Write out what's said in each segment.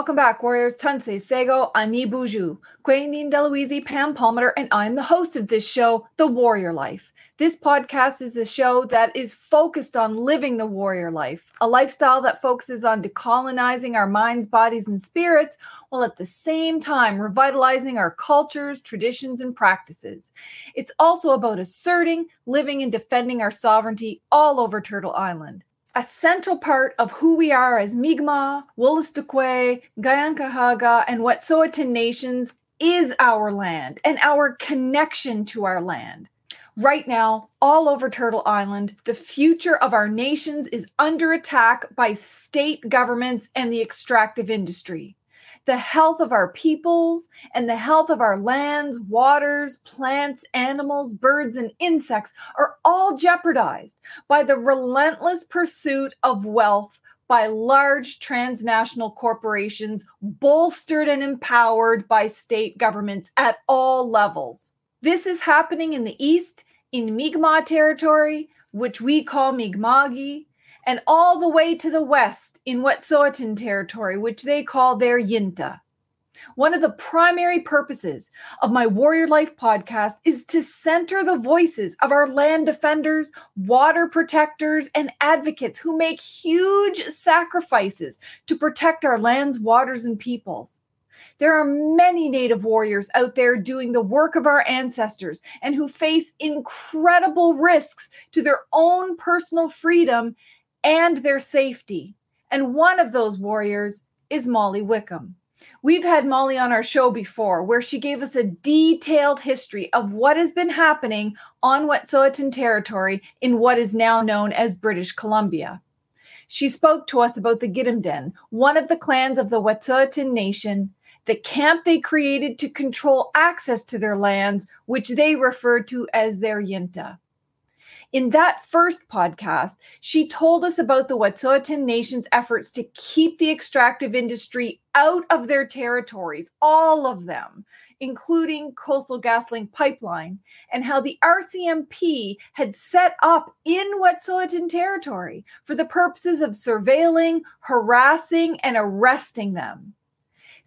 Welcome back, Warriors. Tansei Sego Ani Buju, Queen Deluise Pam Palmater, and I'm the host of this show, The Warrior Life. This podcast is a show that is focused on living the warrior life, a lifestyle that focuses on decolonizing our minds, bodies, and spirits, while at the same time revitalizing our cultures, traditions, and practices. It's also about asserting, living, and defending our sovereignty all over Turtle Island. A central part of who we are as Mi'kmaq, Wolastoqey, Kanien'kehá:ka, and Wet'suwet'en nations is our land and our connection to our land. Right now, all over Turtle Island, the future of our nations is under attack by state governments and the extractive industry. The health of our peoples and the health of our lands, waters, plants, animals, birds, and insects are all jeopardized by the relentless pursuit of wealth by large transnational corporations, bolstered and empowered by state governments at all levels. This is happening in the East, in Mi'kmaq territory, which we call Mi'kma'ki, and all the way to the west in Wet'suwet'en territory, which they call their Yintah. One of the primary purposes of my Warrior Life podcast is to center the voices of our land defenders, water protectors, and advocates who make huge sacrifices to protect our lands, waters, and peoples. There are many Native warriors out there doing the work of our ancestors and who face incredible risks to their own personal freedom and their safety. And one of those warriors is Molly Wickham. We've had Molly on our show before, where she gave us a detailed history of what has been happening on Wet'suwet'en territory in what is now known as British Columbia. She spoke to us about the Gidimt'en, one of the clans of the Wet'suwet'en Nation, the camp they created to control access to their lands, which they referred to as their Yintah. In that first podcast, she told us about the Wet'suwet'en Nation's efforts to keep the extractive industry out of their territories, all of them, including Coastal GasLink Pipeline, and how the RCMP had set up in Wet'suwet'en territory for the purposes of surveilling, harassing, and arresting them.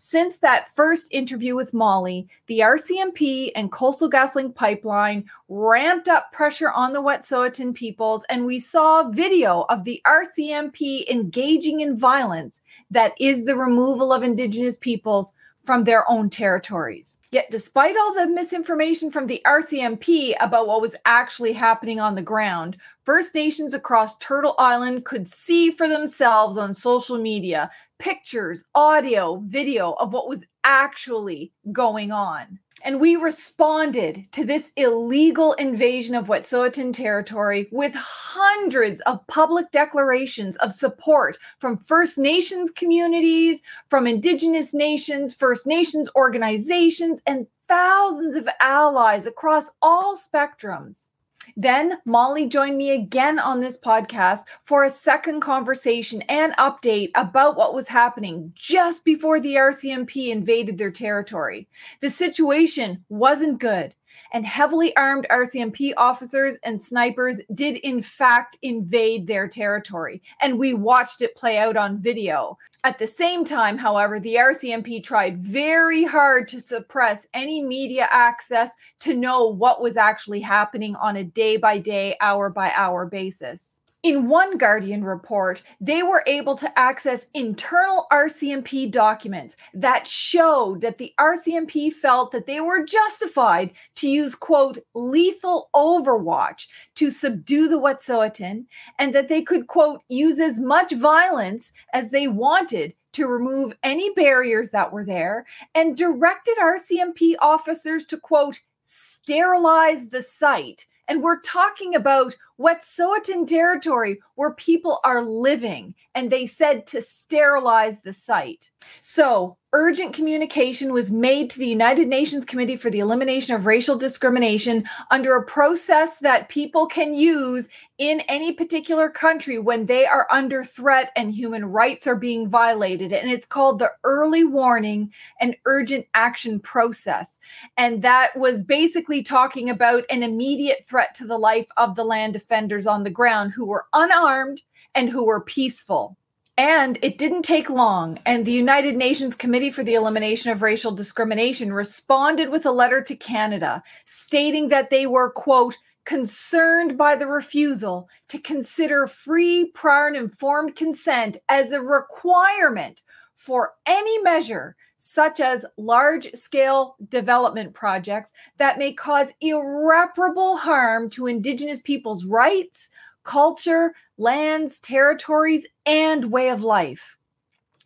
Since that first interview with Molly, the RCMP and Coastal GasLink Pipeline ramped up pressure on the Wet'suwet'en peoples, and we saw video of the RCMP engaging in violence that is the removal of Indigenous peoples from their own territories. Yet, despite all the misinformation from the RCMP about what was actually happening on the ground, First Nations across Turtle Island could see for themselves on social media pictures, audio, video of what was actually going on. And we responded to this illegal invasion of Wet'suwet'en territory with hundreds of public declarations of support from First Nations communities, from Indigenous nations, First Nations organizations, and thousands of allies across all spectrums. Then Molly joined me again on this podcast for a second conversation and update about what was happening just before the RCMP invaded their territory. The situation wasn't good and heavily armed RCMP officers and snipers did, in fact, invade their territory. And we watched it play out on video. At the same time, however, the RCMP tried very hard to suppress any media access to know what was actually happening on a day by day, hour by hour basis. In one Guardian report, they were able to access internal RCMP documents that showed that the RCMP felt that they were justified to use, quote, lethal overwatch to subdue the Wet'suwet'en, and that they could, quote, use as much violence as they wanted to remove any barriers that were there, and directed RCMP officers to, quote, sterilize the site. And we're talking about Wet'suwet'en territory where people are living, and they said to sterilize the site. So, urgent communication was made to the United Nations Committee for the Elimination of Racial Discrimination under a process that people can use in any particular country when they are under threat and human rights are being violated. And it's called the Early Warning and Urgent Action Process. And that was basically talking about an immediate threat to the life of the land defenders on the ground who were unarmed and who were peaceful. And it didn't take long, and the United Nations Committee for the Elimination of Racial Discrimination responded with a letter to Canada stating that they were, quote, concerned by the refusal to consider free, prior, and informed consent as a requirement for any measure, such as large scale development projects that may cause irreparable harm to Indigenous peoples' rights, culture, lands, territories, and way of life.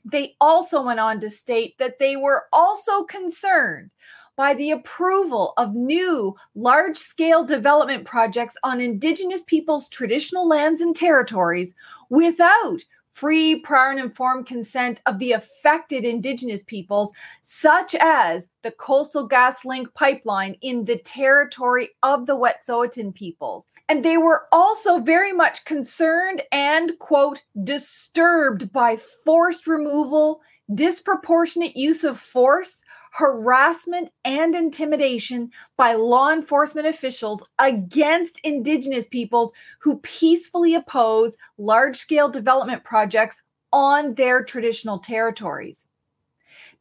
They also went on to state that they were also concerned by the approval of new large scale development projects on Indigenous peoples' traditional lands and territories without free, prior, and informed consent of the affected Indigenous peoples, such as the Coastal GasLink pipeline in the territory of the Wet'suwet'en peoples. And they were also very much concerned and, quote, disturbed by forced removal, disproportionate use of force, harassment and intimidation by law enforcement officials against Indigenous peoples who peacefully oppose large scale development projects on their traditional territories.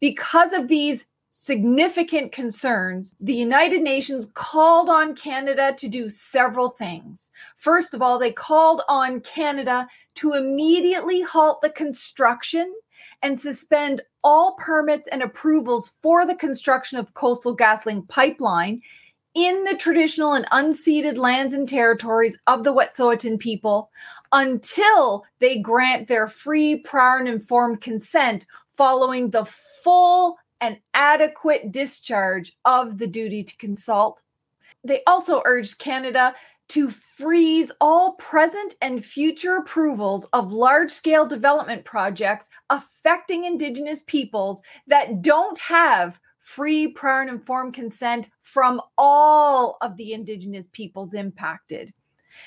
Because of these significant concerns, the United Nations called on Canada to do several things. First of all, they called on Canada to immediately halt the construction and suspend all permits and approvals for the construction of Coastal GasLink pipeline in the traditional and unceded lands and territories of the Wet'suwet'en people until they grant their free, prior, and informed consent following the full and adequate discharge of the duty to consult. They also urged Canada to freeze all present and future approvals of large scale development projects affecting Indigenous peoples that don't have free, prior, and informed consent from all of the Indigenous peoples impacted.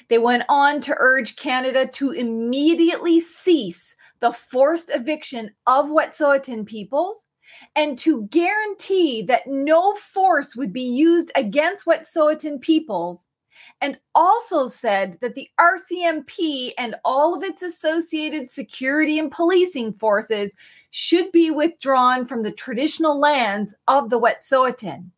They went on to urge Canada to immediately cease the forced eviction of Wet'suwet'en peoples and to guarantee that no force would be used against Wet'suwet'en peoples and also said that the RCMP and all of its associated security and policing forces should be withdrawn from the traditional lands of the Wet'suwet'en.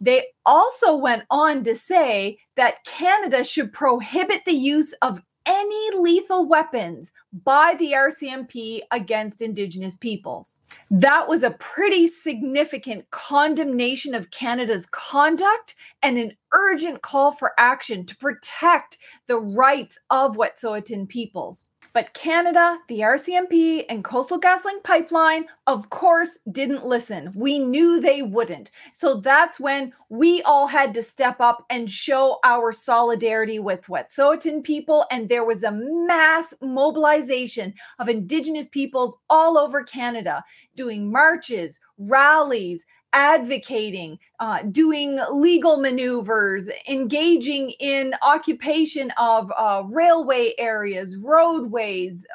They also went on to say that Canada should prohibit the use of any lethal weapons by the RCMP against Indigenous peoples. That was a pretty significant condemnation of Canada's conduct and an urgent call for action to protect the rights of Wet'suwet'en peoples. But Canada, the RCMP, and Coastal GasLink Pipeline, of course, didn't listen. We knew they wouldn't. So that's when we all had to step up and show our solidarity with Wet'suwet'en people. And there was a mass mobilization of Indigenous peoples all over Canada doing marches, rallies, advocating, uh, doing legal maneuvers, engaging in occupation of uh, railway areas, roadways,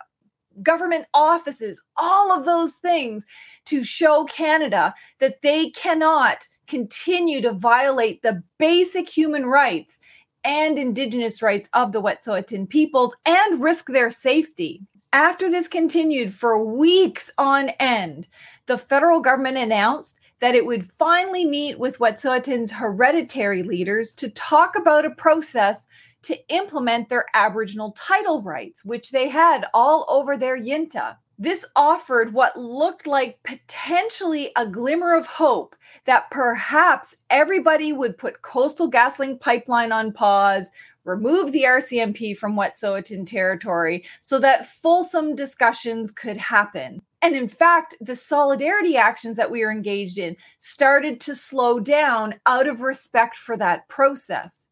government offices, all of those things to show Canada that they cannot continue to violate the basic human rights and indigenous rights of the Wet'suwet'en peoples and risk their safety. After this continued for weeks on end, the federal government announced that it would finally meet with Wet'suwet'en's hereditary leaders to talk about a process to implement their Aboriginal title rights, which they had all over their Yintah. This offered what looked like potentially a glimmer of hope that perhaps everybody would put Coastal GasLink pipeline on pause, remove the RCMP from Wet'suwet'en territory so that fulsome discussions could happen. And in fact, the solidarity actions that we are engaged in started to slow down out of respect for that process.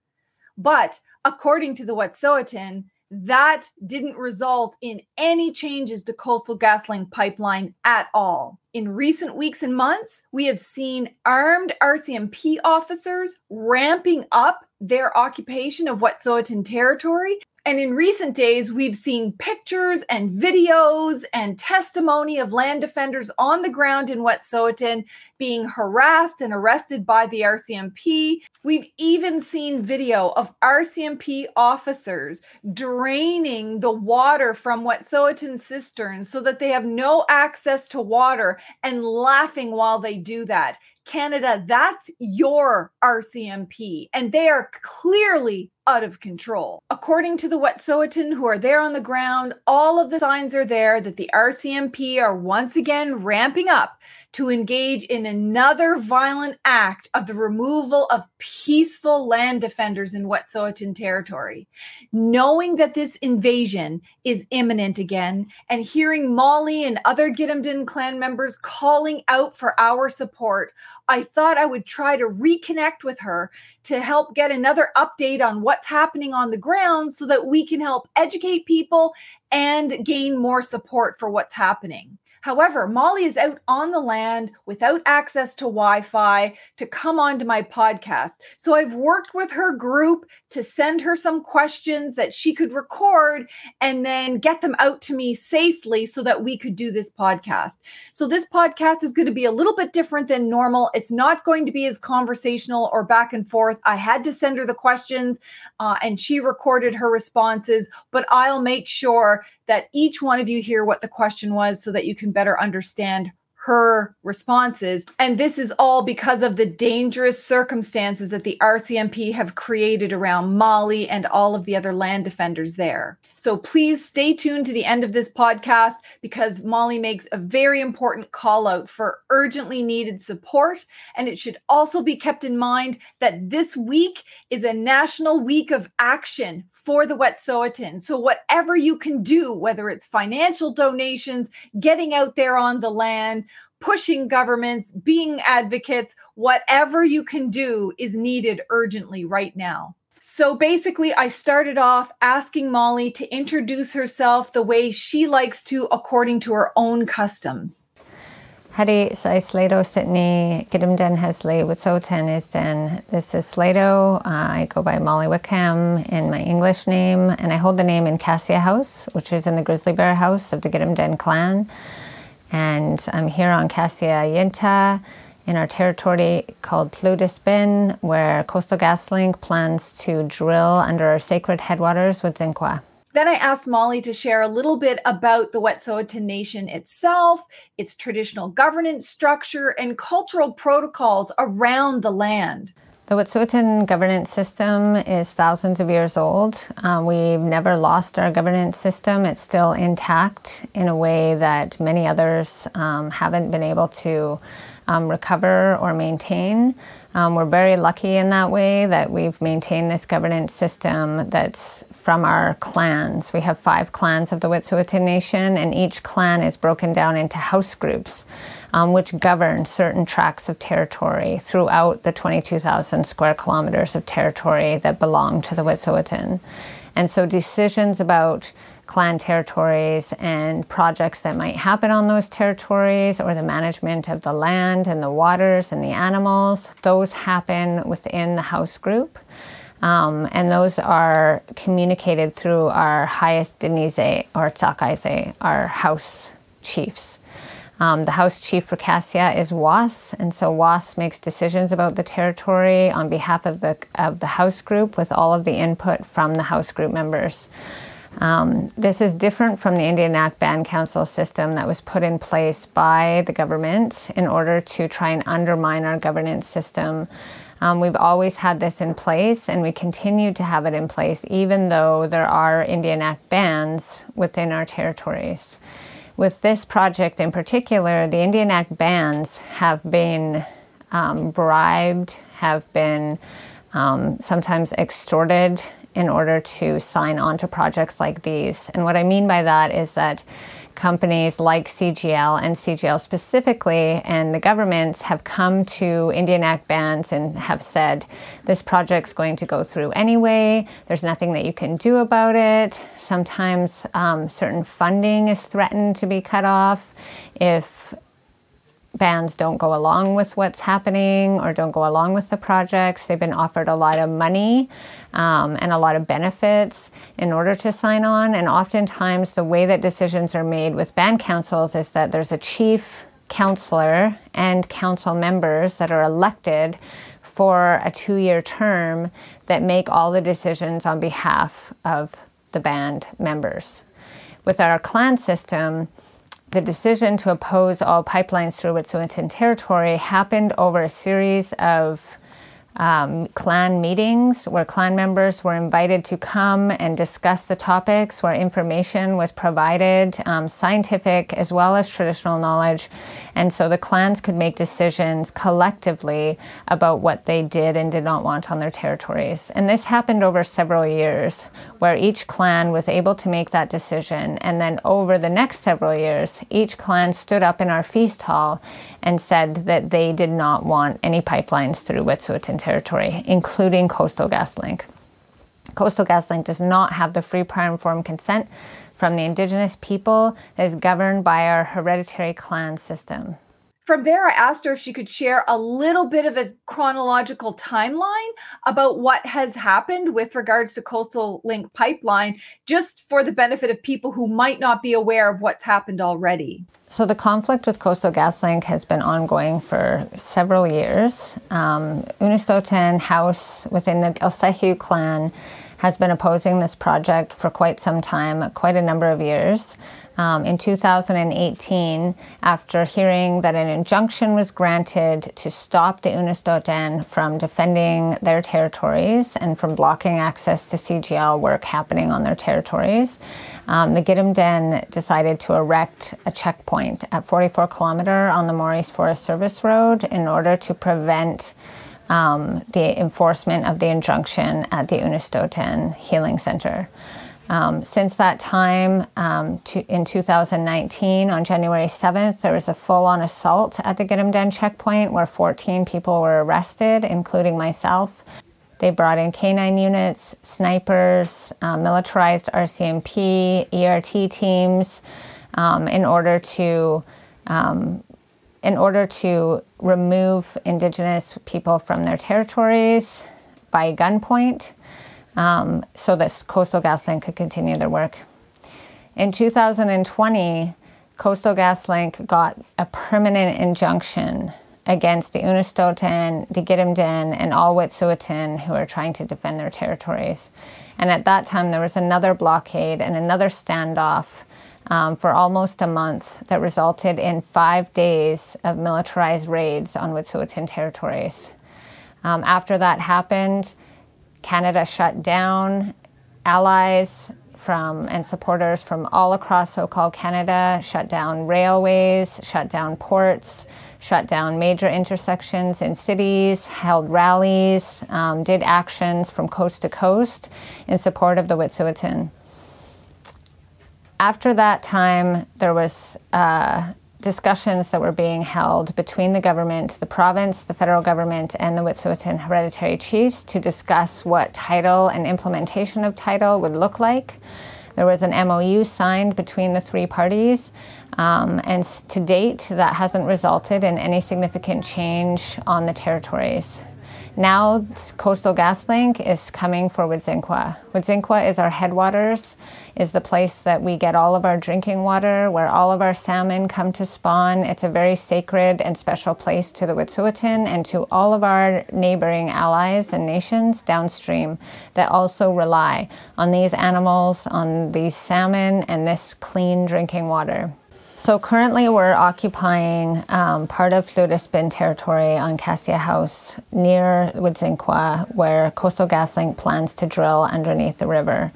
But according to the Wet'suwet'en, that didn't result in any changes to Coastal GasLink pipeline at all. In recent weeks and months, we have seen armed RCMP officers ramping up their occupation of Wet'suwet'en territory And in recent days, we've seen pictures and videos and testimony of land defenders on the ground in Wet'suwet'en being harassed and arrested by the RCMP. We've even seen video of RCMP officers draining the water from Wet'suwet'en cisterns so that they have no access to water and laughing while they do that. Canada, that's your RCMP, and they are clearly out of control. According to the Wet'suwet'en who are there on the ground, all of the signs are there that the RCMP are once again ramping up to engage in another violent act of the removal of peaceful land defenders in Wet'suwet'en territory. Knowing that this invasion is imminent again, and hearing Molly and other Gidimt'en clan members calling out for our support, I thought I would try to reconnect with her to help get another update on what's happening on the ground so that we can help educate people and gain more support for what's happening. However, Molly is out on the land without access to Wi Fi to come onto my podcast. So I've worked with her group to send her some questions that she could record and then get them out to me safely so that we could do this podcast. So this podcast is going to be a little bit different than normal. It's not going to be as conversational or back and forth. I had to send her the questions uh, and she recorded her responses, but I'll make sure that each one of you hear what the question was so that you can better understand her responses. And this is all because of the dangerous circumstances that the RCMP have created around Molly and all of the other land defenders there. So please stay tuned to the end of this podcast because Molly makes a very important call out for urgently needed support. And it should also be kept in mind that this week is a national week of action for the Wet'suwet'en. So whatever you can do, whether it's financial donations, getting out there on the land, pushing governments, being advocates, whatever you can do is needed urgently right now. So basically, I started off asking Molly to introduce herself the way she likes to, according to her own customs. Hari sa Sleydo' Sydney Gidimt'en Hesley Wet'suwet'en is den. This is Sleydo'. Uh, I go by Molly Wickham in my English name, and I hold the name in Cas Yikh House, which is in the Grizzly Bear House of the Gidimt'en clan. And I'm here on Cassia Yintah in our territory called Plutus where Coastal GasLink plans to drill under our sacred headwaters Wedzin-Kwa. Then I asked Molly to share a little bit about the Wet'suwet'en Nation itself, its traditional governance structure, and cultural protocols around the land. The Wet'suwet'en governance system is thousands of years old. Um, we've never lost our governance system. It's still intact in a way that many others um, haven't been able to um, recover or maintain. Um, we're very lucky in that way that we've maintained this governance system that's from our clans. We have five clans of the Wet'suwet'en Nation, and each clan is broken down into house groups um, which govern certain tracts of territory throughout the 22,000 square kilometers of territory that belong to the Wet'suwet'en. And so decisions about clan territories and projects that might happen on those territories or the management of the land and the waters and the animals, those happen within the house group. Um, and those are communicated through our highest Denize or Tsakaise, our house chiefs. Um, the house chief for Cas Yikh is Woos, and so Woos makes decisions about the territory on behalf of the of the house group with all of the input from the house group members. Um, this is different from the Indian Act Band Council system that was put in place by the government in order to try and undermine our governance system. Um, we've always had this in place, and we continue to have it in place, even though there are Indian Act bands within our territories with this project in particular, the Indian Act bands have been um, bribed, have been um, sometimes extorted in order to sign on to projects like these. And what I mean by that is that companies like CGL and CGL specifically and the governments have come to Indian Act bands and have said this project's going to go through anyway. There's nothing that you can do about it. Sometimes um, certain funding is threatened to be cut off if bands don't go along with what's happening or don't go along with the projects. They've been offered a lot of money um, and a lot of benefits in order to sign on. And oftentimes, the way that decisions are made with band councils is that there's a chief counselor and council members that are elected for a two year term that make all the decisions on behalf of the band members. With our clan system, the decision to oppose all pipelines through Wet'suwet'en territory happened over a series of um, clan meetings where clan members were invited to come and discuss the topics, where information was provided, um, scientific as well as traditional knowledge. And so the clans could make decisions collectively about what they did and did not want on their territories. And this happened over several years, where each clan was able to make that decision. And then over the next several years, each clan stood up in our feast hall and said that they did not want any pipelines through Wet'suwet'en territory, including Coastal GasLink. Coastal GasLink does not have the free prior informed consent from the Indigenous people that is governed by our hereditary clan system. From there, I asked her if she could share a little bit of a chronological timeline about what has happened with regards to Coastal Link Pipeline, just for the benefit of people who might not be aware of what's happened already. So the conflict with Coastal GasLink has been ongoing for several years. Um, Unistoten House within the Gilseyhu clan has been opposing this project for quite some time, quite a number of years um, in 2018 after hearing that an injunction was granted to stop the Unistoten from defending their territories and from blocking access to CGL work happening on their territories. Um, the Gidimt'en decided to erect a checkpoint at 44 kilometer on the Morice Forest Service Road in order to prevent um, the enforcement of the injunction at the Unistoten Healing Center. Um, since that time, um, to, in 2019, on January 7th, there was a full on assault at the Gidimt'en checkpoint where 14 people were arrested, including myself. They brought in canine units, snipers, uh, militarized RCMP, ERT teams um, in order to um, in order to remove Indigenous people from their territories by gunpoint um, so that Coastal GasLink could continue their work. In 2020, Coastal GasLink got a permanent injunction against the Unistoten, the Gidimt'en, and all Wet'suwet'en who are trying to defend their territories. And at that time, there was another blockade and another standoff um, for almost a month that resulted in five days of militarized raids on Wet'suwet'en territories. Um, after that happened, Canada shut down allies from and supporters from all across so-called Canada, shut down railways, shut down ports, shut down major intersections in cities, held rallies, um, did actions from coast to coast in support of the Wet'suwet'en. After that time, there was uh, discussions that were being held between the government, the province, the federal government, and the Wet'suwet'en hereditary chiefs to discuss what title and implementation of title would look like. There was an MOU signed between the three parties, um, and to date, that hasn't resulted in any significant change on the territories. Now, Coastal GasLink is coming for Wedzin-Kwa. Wedzin-Kwa is our headwaters, is the place that we get all of our drinking water, where all of our salmon come to spawn. It's a very sacred and special place to the Wet'suwet'en and to all of our neighboring allies and nations downstream that also rely on these animals, on these salmon, and this clean drinking water. So currently we're occupying um, part of Lhudis Bin territory on Cas Yikh House near Wedzin-Kwa where Coastal GasLink plans to drill underneath the river.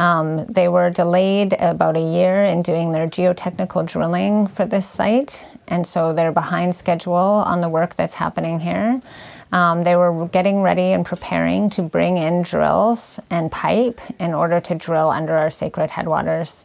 Um, they were delayed about a year in doing their geotechnical drilling for this site, and so they're behind schedule on the work that's happening here. Um, they were getting ready and preparing to bring in drills and pipe in order to drill under our sacred headwaters.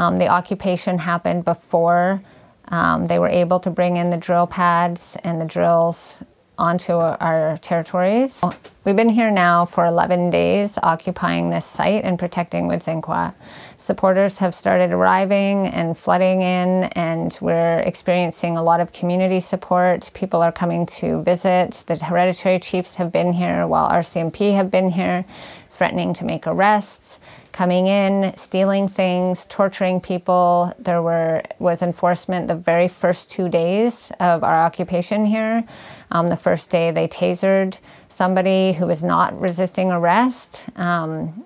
Um, the occupation happened before um, they were able to bring in the drill pads and the drills onto our territories. We've been here now for 11 days, occupying this site and protecting Wedzin Supporters have started arriving and flooding in, and we're experiencing a lot of community support. People are coming to visit. The hereditary chiefs have been here while RCMP have been here, threatening to make arrests coming in, stealing things, torturing people. There were was enforcement the very first two days of our occupation here. Um, the first day they tasered somebody who was not resisting arrest. Um,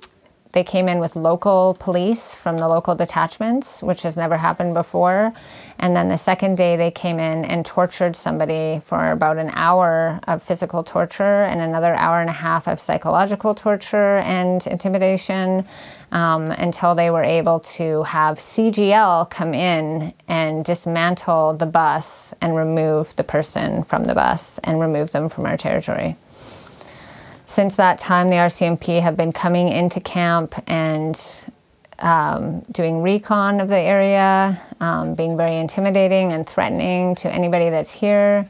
they came in with local police from the local detachments, which has never happened before. And then the second day, they came in and tortured somebody for about an hour of physical torture and another hour and a half of psychological torture and intimidation um, until they were able to have CGL come in and dismantle the bus and remove the person from the bus and remove them from our territory. Since that time, the RCMP have been coming into camp and um, doing recon of the area, um, being very intimidating and threatening to anybody that's here.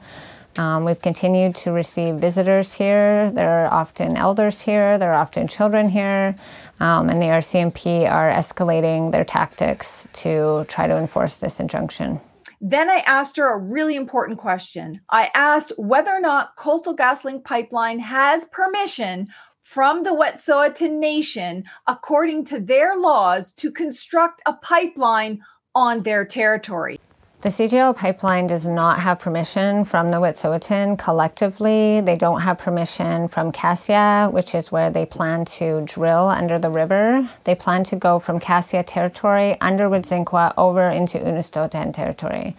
Um, we've continued to receive visitors here. There are often elders here, there are often children here, um, and the RCMP are escalating their tactics to try to enforce this injunction. Then I asked her a really important question. I asked whether or not Coastal GasLink Pipeline has permission from the Wet'suwet'en Nation, according to their laws, to construct a pipeline on their territory. The CGL pipeline does not have permission from the Wet'suwet'en collectively. They don't have permission from Cas Yikh, which is where they plan to drill under the river. They plan to go from Cas Yikh territory under Wedzin over into Unistoten territory.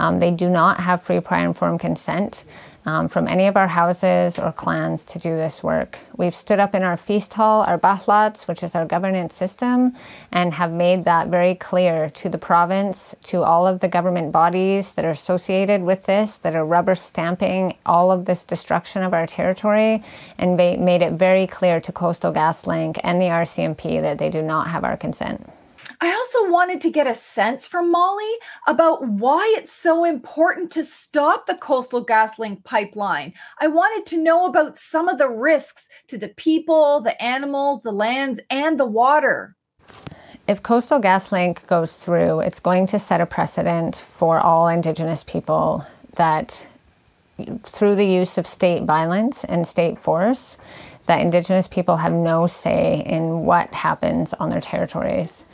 Um, they do not have free prior informed consent um, from any of our houses or clans to do this work. We've stood up in our feast hall, our balhats, which is our governance system, and have made that very clear to the province, to all of the government bodies that are associated with this, that are rubber stamping all of this destruction of our territory, and made it very clear to Coastal GasLink and the RCMP that they do not have our consent. I also wanted to get a sense from Molly about why it's so important to stop the Coastal GasLink pipeline. I wanted to know about some of the risks to the people, the animals, the lands, and the water. If Coastal GasLink goes through, it's going to set a precedent for all Indigenous people that through the use of state violence and state force, that Indigenous people have no say in what happens on their territories.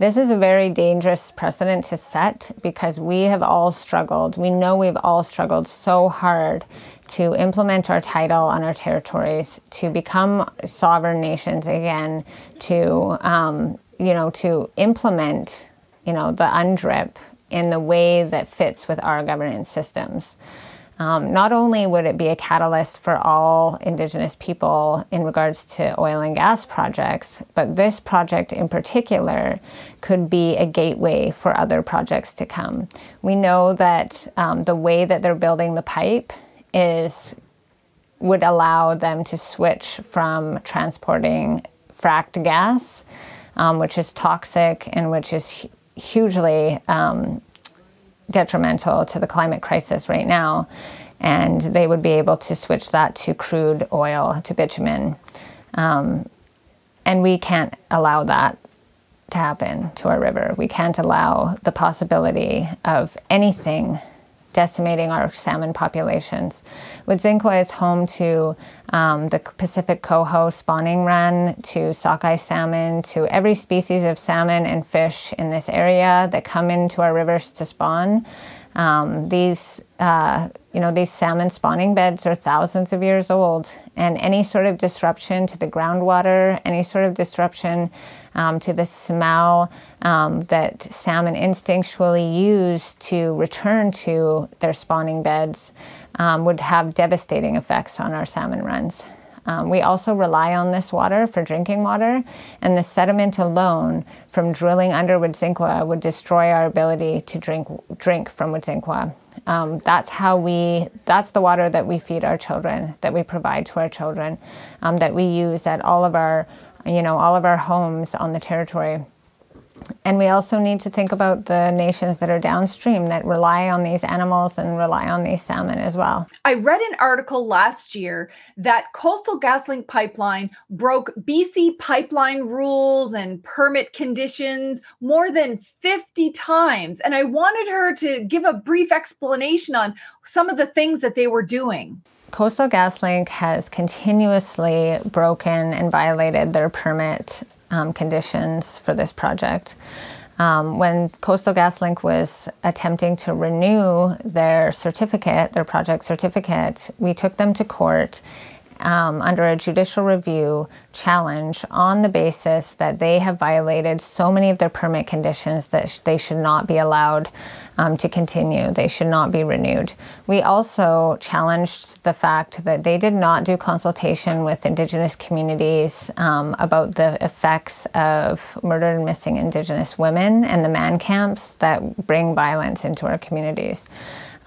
This is a very dangerous precedent to set because we have all struggled. We know we've all struggled so hard to implement our title on our territories, to become sovereign nations again, to um, you know, to implement you know the UNDRIP in the way that fits with our governance systems. Um, not only would it be a catalyst for all Indigenous people in regards to oil and gas projects, but this project in particular could be a gateway for other projects to come. We know that um, the way that they're building the pipe is would allow them to switch from transporting fracked gas, um, which is toxic and which is hugely um, detrimental to the climate crisis right now. And they would be able to switch that to crude oil, to bitumen. Um, and we can't allow that to happen to our river. We can't allow the possibility of anything decimating our salmon populations. Wedzin is home to um, the Pacific coho spawning run, to sockeye salmon, to every species of salmon and fish in this area that come into our rivers to spawn. Um, these, uh, you know, these salmon spawning beds are thousands of years old, and any sort of disruption to the groundwater, any sort of disruption um, to the smell um, that salmon instinctually use to return to their spawning beds um, would have devastating effects on our salmon runs. Um, we also rely on this water for drinking water, and the sediment alone from drilling under Wedzin would destroy our ability to drink drink from Wedzin um, that's how we that's the water that we feed our children that we provide to our children um, that we use at all of our you know all of our homes on the territory And we also need to think about the nations that are downstream that rely on these animals and rely on these salmon as well. I read an article last year that Coastal GasLink pipeline broke BC pipeline rules and permit conditions more than 50 times. And I wanted her to give a brief explanation on some of the things that they were doing. Coastal GasLink has continuously broken and violated their permit um, conditions for this project. Um, when Coastal GasLink was attempting to renew their certificate, their project certificate, we took them to court um, under a judicial review challenge on the basis that they have violated so many of their permit conditions that sh- they should not be allowed um, to continue. They should not be renewed. We also challenged the fact that they did not do consultation with Indigenous communities um, about the effects of murdered and missing Indigenous women and the man camps that bring violence into our communities.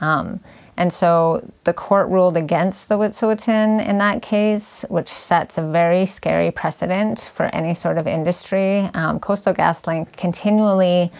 Um, and so the court ruled against the Wet'suwet'en in that case, which sets a very scary precedent for any sort of industry. Um, Coastal GasLink continually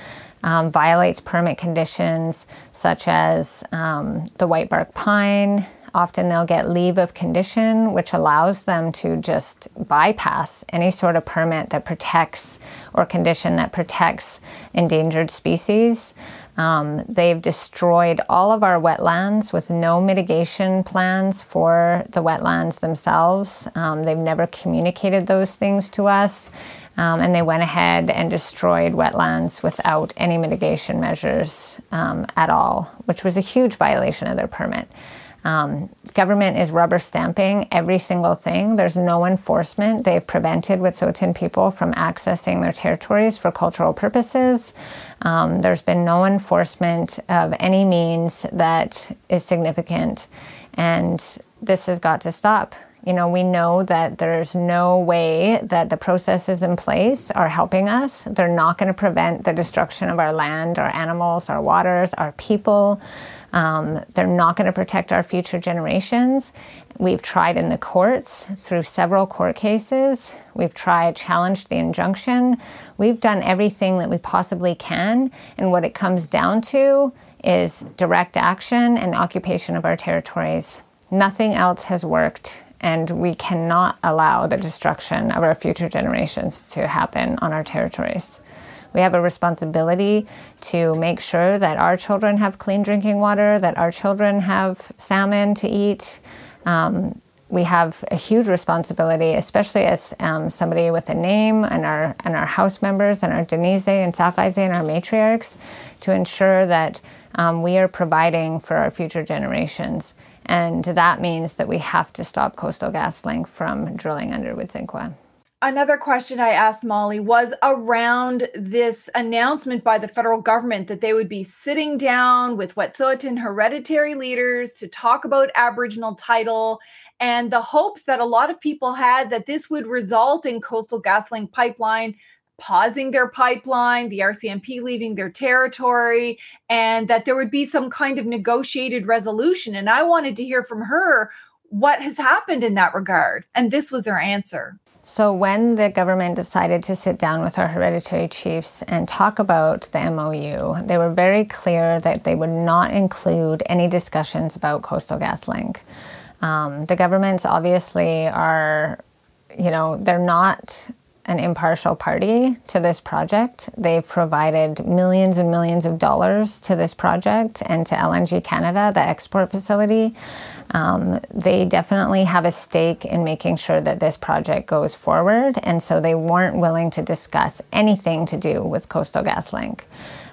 um, violates permit conditions such as um, the white bark pine. Often they'll get leave of condition, which allows them to just bypass any sort of permit that protects or condition that protects endangered species. Um, they've destroyed all of our wetlands with no mitigation plans for the wetlands themselves. Um, they've never communicated those things to us. Um, and they went ahead and destroyed wetlands without any mitigation measures um, at all, which was a huge violation of their permit. Um, government is rubber stamping every single thing. There's no enforcement. They've prevented Wet'suwet'en people from accessing their territories for cultural purposes. Um, there's been no enforcement of any means that is significant, and this has got to stop. You know, we know that there's no way that the processes in place are helping us. They're not going to prevent the destruction of our land, our animals, our waters, our people. Um, they're not going to protect our future generations. We've tried in the courts through several court cases. We've tried, challenged the injunction. We've done everything that we possibly can. And what it comes down to is direct action and occupation of our territories. Nothing else has worked and we cannot allow the destruction of our future generations to happen on our territories. We have a responsibility to make sure that our children have clean drinking water, that our children have salmon to eat. Um, we have a huge responsibility, especially as um, somebody with a name and our and our house members and our Denise and Sakaise and our matriarchs, to ensure that um, we are providing for our future generations. And that means that we have to stop Coastal GasLink from drilling under Wedzin Another question I asked Molly was around this announcement by the federal government that they would be sitting down with Wet'suwet'en hereditary leaders to talk about Aboriginal title and the hopes that a lot of people had that this would result in Coastal GasLink pipeline pausing their pipeline, the RCMP leaving their territory, and that there would be some kind of negotiated resolution. And I wanted to hear from her what has happened in that regard. And this was her answer. So, when the government decided to sit down with our hereditary chiefs and talk about the MOU, they were very clear that they would not include any discussions about Coastal GasLink. Um, the governments obviously are, you know, they're not an impartial party to this project. They've provided millions and millions of dollars to this project and to LNG Canada, the export facility. Um, they definitely have a stake in making sure that this project goes forward, and so they weren't willing to discuss anything to do with Coastal GasLink.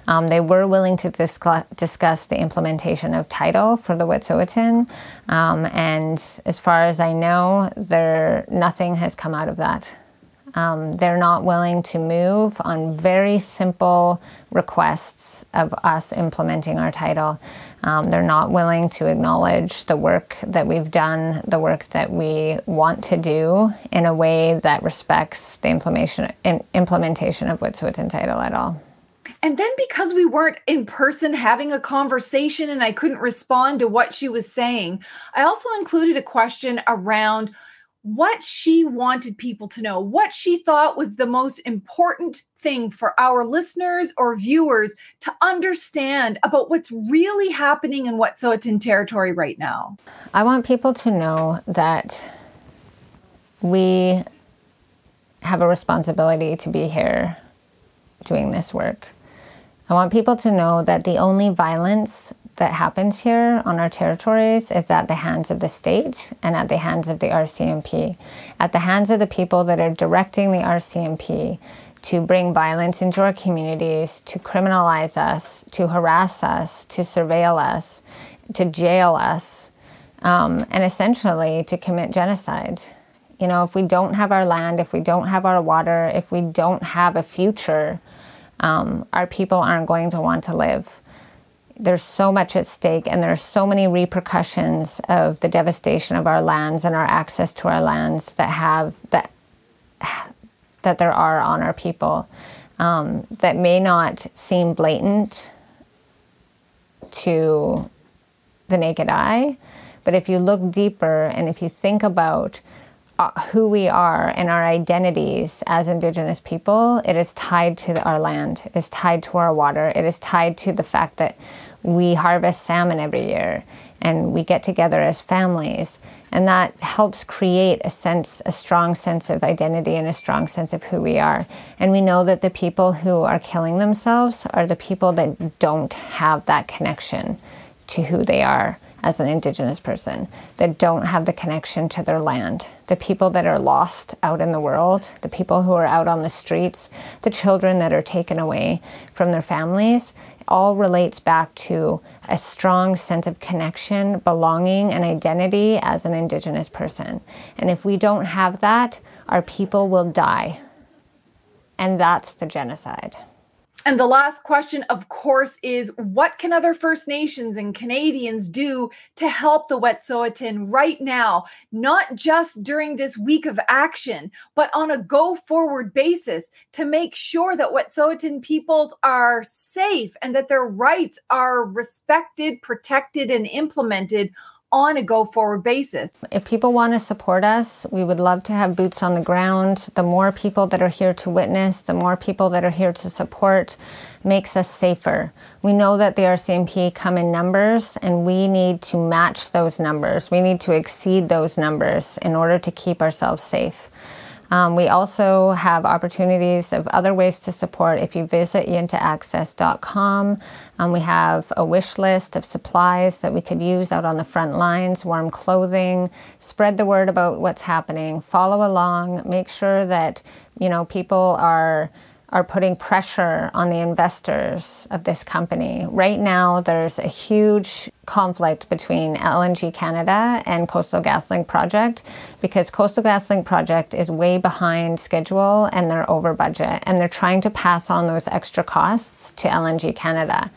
Um, they were willing to discuss, the implementation of title for the Wet'suwet'en, um, and as far as I know, there nothing has come out of that. Um, they're not willing to move on very simple requests of us implementing our title. Um, they're not willing to acknowledge the work that we've done, the work that we want to do in a way that respects the implementation, implementation of Wet'suwet'en title at all. And then because we weren't in person having a conversation and I couldn't respond to what she was saying, I also included a question around what she wanted people to know, what she thought was the most important thing for our listeners or viewers to understand about what's really happening in Wet'suwet'en territory right now. I want people to know that we have a responsibility to be here doing this work. I want people to know that the only violence that happens here on our territories is at the hands of the state and at the hands of the RCMP, at the hands of the people that are directing the RCMP to bring violence into our communities, to criminalize us, to harass us, to surveil us, to jail us, um, and essentially to commit genocide. You know, if we don't have our land, if we don't have our water, if we don't have a future, um, our people aren't going to want to live there's so much at stake and there's so many repercussions of the devastation of our lands and our access to our lands that have that that there are on our people um, that may not seem blatant to the naked eye. But if you look deeper and if you think about uh, who we are and our identities as Indigenous people, it is tied to our land, it is tied to our water, it is tied to the fact that we harvest salmon every year and we get together as families. And that helps create a sense, a strong sense of identity and a strong sense of who we are. And we know that the people who are killing themselves are the people that don't have that connection to who they are as an Indigenous person, that don't have the connection to their land, the people that are lost out in the world, the people who are out on the streets, the children that are taken away from their families all relates back to a strong sense of connection, belonging, and identity as an Indigenous person. And if we don't have that, our people will die. And that's the genocide. And the last question, of course, is what can other First Nations and Canadians do to help the Wet'suwet'en right now, not just during this week of action, but on a go forward basis to make sure that Wet'suwet'en peoples are safe and that their rights are respected, protected, and implemented on a go forward basis. If people want to support us, we would love to have boots on the ground. The more people that are here to witness, the more people that are here to support makes us safer. We know that the RCMP come in numbers and we need to match those numbers. We need to exceed those numbers in order to keep ourselves safe. Um, we also have opportunities of other ways to support. If you visit yintahaccess.com, um, we have a wish list of supplies that we could use out on the front lines, warm clothing, spread the word about what's happening, follow along, make sure that you know people are are putting pressure on the investors of this company. Right now, there's a huge conflict between LNG Canada and Coastal GasLink project because Coastal GasLink project is way behind schedule and they're over budget and they're trying to pass on those extra costs to LNG Canada.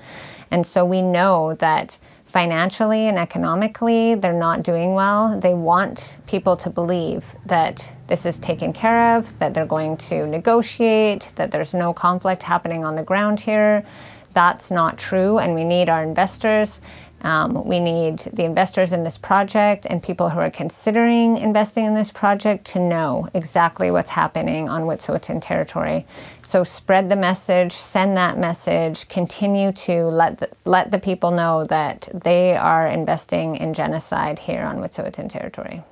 And so we know that financially and economically they're not doing well. They want people to believe that this is taken care of, that they're going to negotiate, that there's no conflict happening on the ground here. That's not true, and we need our investors um, we need the investors in this project and people who are considering investing in this project to know exactly what's happening on Wet'suwet'en territory. So spread the message, send that message, continue to let the, let the people know that they are investing in genocide here on Wet'suwet'en territory.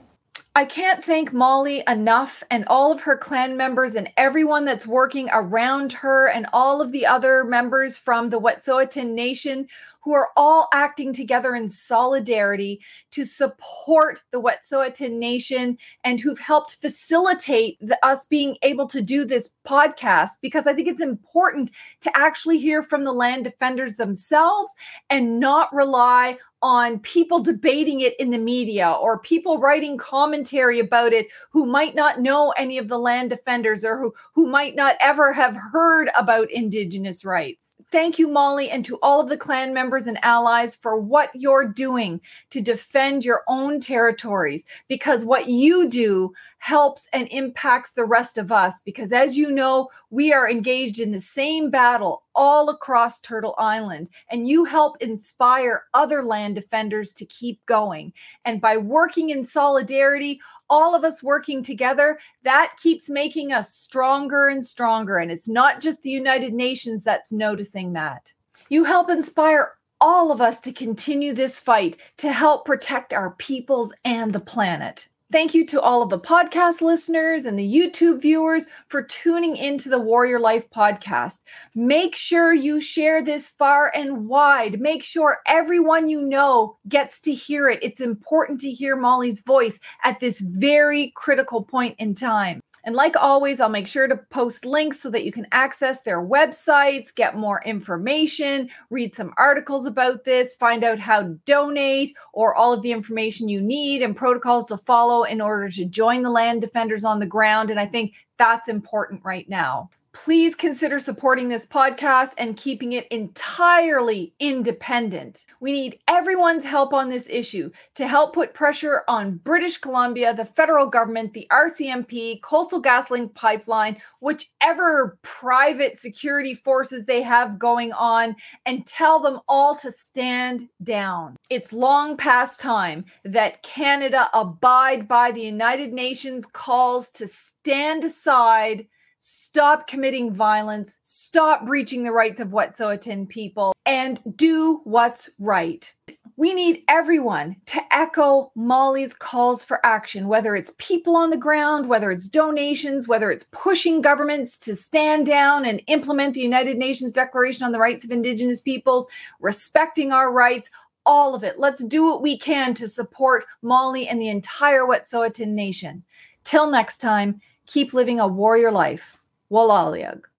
I can't thank Molly enough and all of her clan members and everyone that's working around her and all of the other members from the Wet'suwet'en Nation who are all acting together in solidarity to support the Wet'suwet'en Nation and who've helped facilitate the, us being able to do this podcast because I think it's important to actually hear from the land defenders themselves and not rely on people debating it in the media or people writing commentary about it who might not know any of the land defenders or who, who might not ever have heard about Indigenous rights. Thank you, Molly, and to all of the clan members and allies for what you're doing to defend your own territories because what you do helps and impacts the rest of us because, as you know, we are engaged in the same battle all across Turtle Island, and you help inspire other land defenders to keep going. And by working in solidarity, all of us working together, that keeps making us stronger and stronger. And it's not just the United Nations that's noticing that. You help inspire all of us to continue this fight to help protect our peoples and the planet. Thank you to all of the podcast listeners and the YouTube viewers for tuning into the Warrior Life podcast. Make sure you share this far and wide. Make sure everyone you know gets to hear it. It's important to hear Molly's voice at this very critical point in time. And like always, I'll make sure to post links so that you can access their websites, get more information, read some articles about this, find out how to donate, or all of the information you need and protocols to follow in order to join the land defenders on the ground. And I think that's important right now please consider supporting this podcast and keeping it entirely independent. We need everyone's help on this issue to help put pressure on British Columbia, the federal government, the RCMP, Coastal GasLink Pipeline, whichever private security forces they have going on, and tell them all to stand down. It's long past time that Canada abide by the United Nations calls to stand aside stop committing violence, stop breaching the rights of Wet'suwet'en people, and do what's right. We need everyone to echo Molly's calls for action, whether it's people on the ground, whether it's donations, whether it's pushing governments to stand down and implement the United Nations Declaration on the Rights of Indigenous Peoples, respecting our rights, all of it. Let's do what we can to support Molly and the entire Wet'suwet'en Nation. Till next time, keep living a warrior life. Wela'lioq.